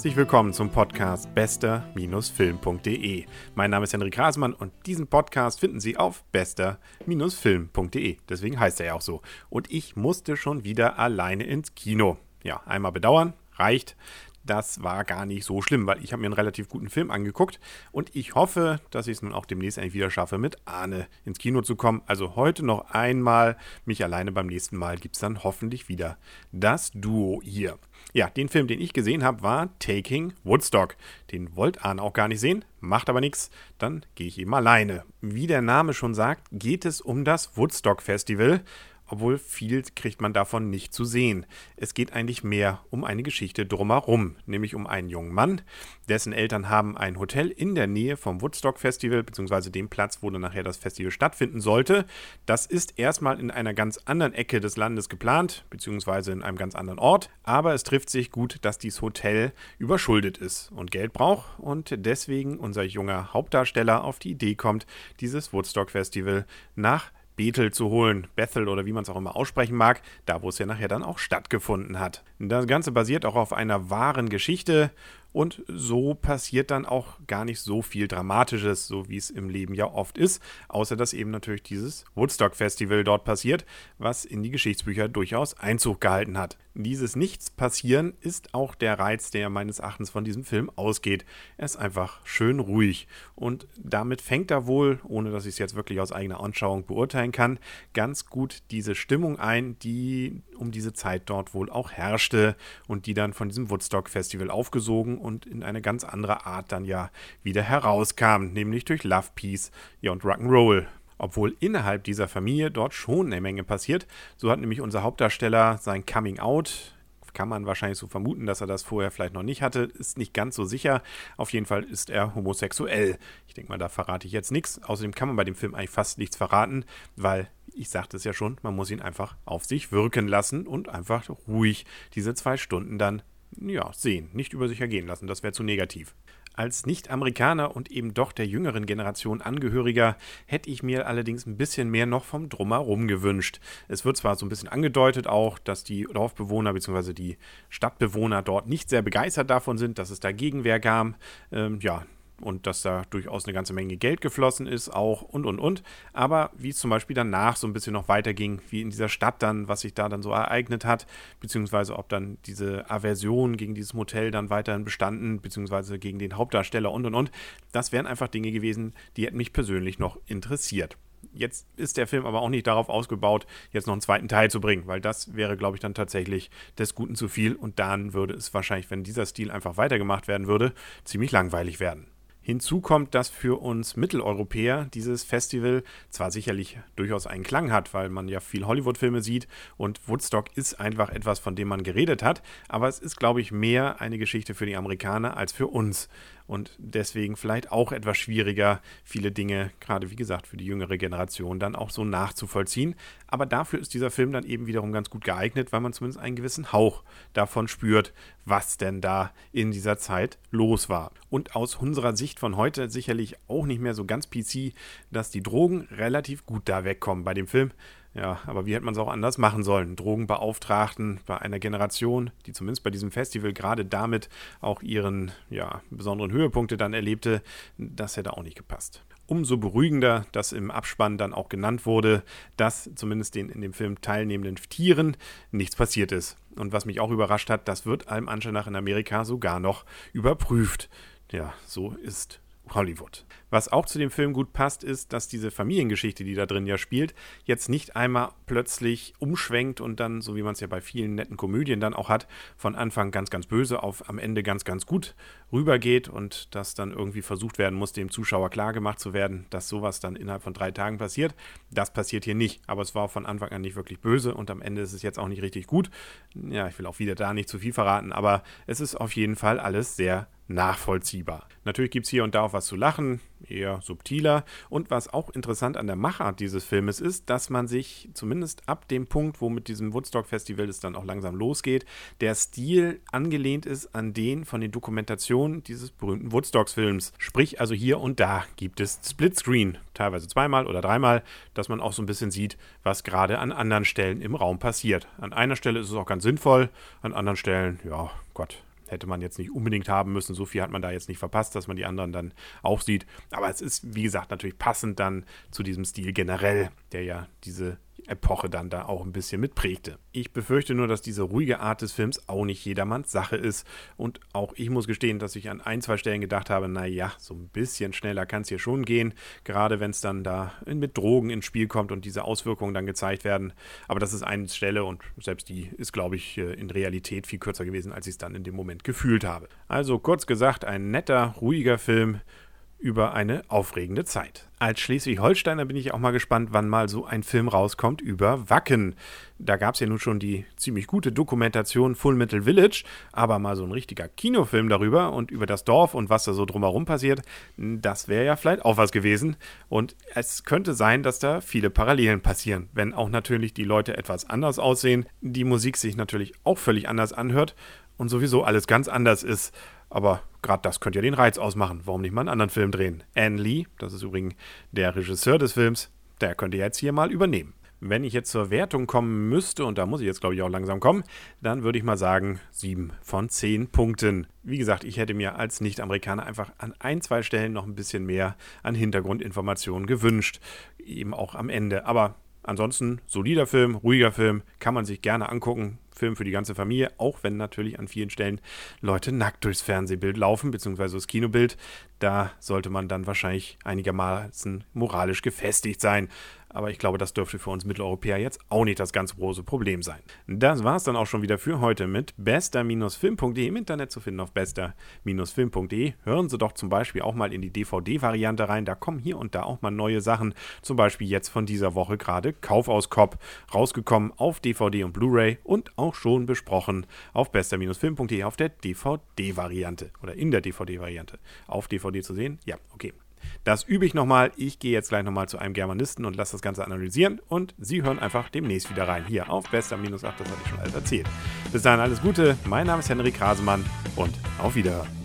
Herzlich willkommen zum Podcast bester-film.de. Mein Name ist Henrik Rasmann und diesen Podcast finden Sie auf bester-film.de. Deswegen heißt er ja auch so. Und ich musste schon wieder alleine ins Kino. Ja, einmal bedauern, reicht das war gar nicht so schlimm, weil ich habe mir einen relativ guten Film angeguckt und ich hoffe, dass ich es nun auch demnächst eigentlich wieder schaffe, mit Arne ins Kino zu kommen. Also heute noch einmal, mich alleine beim nächsten Mal gibt es dann hoffentlich wieder das Duo hier. Ja, den Film, den ich gesehen habe, war Taking Woodstock. Den wollte Arne auch gar nicht sehen, macht aber nichts. Dann gehe ich eben alleine. Wie der Name schon sagt, geht es um das Woodstock Festival obwohl viel kriegt man davon nicht zu sehen. Es geht eigentlich mehr um eine Geschichte drumherum, nämlich um einen jungen Mann, dessen Eltern haben ein Hotel in der Nähe vom Woodstock Festival, beziehungsweise dem Platz, wo dann nachher das Festival stattfinden sollte. Das ist erstmal in einer ganz anderen Ecke des Landes geplant, beziehungsweise in einem ganz anderen Ort, aber es trifft sich gut, dass dieses Hotel überschuldet ist und Geld braucht und deswegen unser junger Hauptdarsteller auf die Idee kommt, dieses Woodstock Festival nach Bethel zu holen. Bethel oder wie man es auch immer aussprechen mag, da wo es ja nachher dann auch stattgefunden hat. Das Ganze basiert auch auf einer wahren Geschichte und so passiert dann auch gar nicht so viel Dramatisches, so wie es im Leben ja oft ist, außer dass eben natürlich dieses Woodstock Festival dort passiert, was in die Geschichtsbücher durchaus Einzug gehalten hat. Dieses Nichts-Passieren ist auch der Reiz, der meines Erachtens von diesem Film ausgeht. Er ist einfach schön ruhig und damit fängt er wohl, ohne dass ich es jetzt wirklich aus eigener Anschauung beurteilen kann, ganz gut diese Stimmung ein, die um diese Zeit dort wohl auch herrschte und die dann von diesem Woodstock Festival aufgesogen und in eine ganz andere Art dann ja wieder herauskam, nämlich durch Love, Peace ja, und Rock'n'Roll. Obwohl innerhalb dieser Familie dort schon eine Menge passiert. So hat nämlich unser Hauptdarsteller sein Coming Out kann man wahrscheinlich so vermuten, dass er das vorher vielleicht noch nicht hatte. Ist nicht ganz so sicher. Auf jeden Fall ist er homosexuell. Ich denke mal, da verrate ich jetzt nichts. Außerdem kann man bei dem Film eigentlich fast nichts verraten, weil ich sagte es ja schon, man muss ihn einfach auf sich wirken lassen und einfach ruhig diese zwei Stunden dann ja, sehen, nicht über sich ergehen lassen. Das wäre zu negativ. Als Nicht-Amerikaner und eben doch der jüngeren Generation Angehöriger hätte ich mir allerdings ein bisschen mehr noch vom Drumherum gewünscht. Es wird zwar so ein bisschen angedeutet auch, dass die Dorfbewohner bzw. die Stadtbewohner dort nicht sehr begeistert davon sind, dass es da Gegenwehr gab. Ähm, ja, und dass da durchaus eine ganze Menge Geld geflossen ist, auch und und und. Aber wie es zum Beispiel danach so ein bisschen noch weiterging, wie in dieser Stadt dann, was sich da dann so ereignet hat, beziehungsweise ob dann diese Aversion gegen dieses Motel dann weiterhin bestanden, beziehungsweise gegen den Hauptdarsteller und und und, das wären einfach Dinge gewesen, die hätten mich persönlich noch interessiert. Jetzt ist der Film aber auch nicht darauf ausgebaut, jetzt noch einen zweiten Teil zu bringen, weil das wäre, glaube ich, dann tatsächlich des Guten zu viel und dann würde es wahrscheinlich, wenn dieser Stil einfach weitergemacht werden würde, ziemlich langweilig werden. Hinzu kommt, dass für uns Mitteleuropäer dieses Festival zwar sicherlich durchaus einen Klang hat, weil man ja viel Hollywood-Filme sieht und Woodstock ist einfach etwas, von dem man geredet hat, aber es ist, glaube ich, mehr eine Geschichte für die Amerikaner als für uns und deswegen vielleicht auch etwas schwieriger, viele Dinge, gerade wie gesagt, für die jüngere Generation dann auch so nachzuvollziehen. Aber dafür ist dieser Film dann eben wiederum ganz gut geeignet, weil man zumindest einen gewissen Hauch davon spürt, was denn da in dieser Zeit los war. Und aus unserer Sicht von heute sicherlich auch nicht mehr so ganz PC, dass die Drogen relativ gut da wegkommen bei dem Film. Ja, aber wie hätte man es auch anders machen sollen? Drogenbeauftragten bei einer Generation, die zumindest bei diesem Festival gerade damit auch ihren ja, besonderen Höhepunkte dann erlebte, das hätte auch nicht gepasst. Umso beruhigender, dass im Abspann dann auch genannt wurde, dass zumindest den in dem Film teilnehmenden Tieren nichts passiert ist. Und was mich auch überrascht hat, das wird allem Anschein nach in Amerika sogar noch überprüft. Ja, so ist Hollywood. Was auch zu dem Film gut passt, ist, dass diese Familiengeschichte, die da drin ja spielt, jetzt nicht einmal plötzlich umschwenkt und dann, so wie man es ja bei vielen netten Komödien dann auch hat, von Anfang ganz, ganz böse auf am Ende ganz, ganz gut rübergeht und dass dann irgendwie versucht werden muss, dem Zuschauer klargemacht zu werden, dass sowas dann innerhalb von drei Tagen passiert. Das passiert hier nicht, aber es war von Anfang an nicht wirklich böse und am Ende ist es jetzt auch nicht richtig gut. Ja, ich will auch wieder da nicht zu viel verraten, aber es ist auf jeden Fall alles sehr nachvollziehbar. Natürlich gibt es hier und da auch was zu lachen, eher subtiler. Und was auch interessant an der Machart dieses Filmes ist, dass man sich zumindest ab dem Punkt, wo mit diesem Woodstock-Festival es dann auch langsam losgeht, der Stil angelehnt ist an den von den Dokumentationen dieses berühmten Woodstocks-Films. Sprich, also hier und da gibt es Splitscreen, teilweise zweimal oder dreimal, dass man auch so ein bisschen sieht, was gerade an anderen Stellen im Raum passiert. An einer Stelle ist es auch ganz sinnvoll, an anderen Stellen, ja, Gott, hätte man jetzt nicht unbedingt haben müssen. So viel hat man da jetzt nicht verpasst, dass man die anderen dann auch sieht. Aber es ist, wie gesagt, natürlich passend dann zu diesem Stil generell, der ja diese Epoche dann da auch ein bisschen mitprägte. Ich befürchte nur, dass diese ruhige Art des Films auch nicht jedermanns Sache ist. Und auch ich muss gestehen, dass ich an ein, zwei Stellen gedacht habe, naja, so ein bisschen schneller kann es hier schon gehen, gerade wenn es dann da mit Drogen ins Spiel kommt und diese Auswirkungen dann gezeigt werden. Aber das ist eine Stelle und selbst die ist, glaube ich, äh, in Realität viel kürzer gewesen, als ich es dann in dem Moment gefühlt habe. Also kurz gesagt, ein netter, ruhiger Film über eine aufregende Zeit. Als Schleswig-Holsteiner bin ich auch mal gespannt, wann mal so ein Film rauskommt über Wacken. Da gab es ja nun schon die ziemlich gute Dokumentation Full Metal Village, aber mal so ein richtiger Kinofilm darüber und über das Dorf und was da so drumherum passiert, das wäre ja vielleicht auch was gewesen. Und es könnte sein, dass da viele Parallelen passieren, wenn auch natürlich die Leute etwas anders aussehen, die Musik sich natürlich auch völlig anders anhört und sowieso alles ganz anders ist. Aber gerade das könnte ja den Reiz ausmachen. Warum nicht mal einen anderen Film drehen? Anne Lee, das ist übrigens der Regisseur des Films, der könnte jetzt hier mal übernehmen. Wenn ich jetzt zur Wertung kommen müsste, und da muss ich jetzt glaube ich auch langsam kommen, dann würde ich mal sagen 7 von 10 Punkten. Wie gesagt, ich hätte mir als Nicht-Amerikaner einfach an ein, zwei Stellen noch ein bisschen mehr an Hintergrundinformationen gewünscht. Eben auch am Ende. Aber ansonsten solider Film, ruhiger Film, kann man sich gerne angucken. Film für die ganze Familie, auch wenn natürlich an vielen Stellen Leute nackt durchs Fernsehbild laufen, beziehungsweise das Kinobild. Da sollte man dann wahrscheinlich einigermaßen moralisch gefestigt sein. Aber ich glaube, das dürfte für uns Mitteleuropäer jetzt auch nicht das ganz große Problem sein. Das war es dann auch schon wieder für heute mit bester-film.de im Internet zu finden auf bester-film.de. Hören Sie doch zum Beispiel auch mal in die DVD-Variante rein. Da kommen hier und da auch mal neue Sachen. Zum Beispiel jetzt von dieser Woche gerade Kauf aus Kopf rausgekommen auf DVD und Blu-ray und auch schon besprochen auf bester-film.de auf der DVD-Variante oder in der DVD-Variante. Auf DVD zu sehen? Ja, okay. Das übe ich nochmal. Ich gehe jetzt gleich nochmal zu einem Germanisten und lasse das Ganze analysieren. Und Sie hören einfach demnächst wieder rein. Hier auf Bester minus 8, das hatte ich schon alles erzählt. Bis dahin alles Gute. Mein Name ist Henrik Rasemann und auf Wiederhören.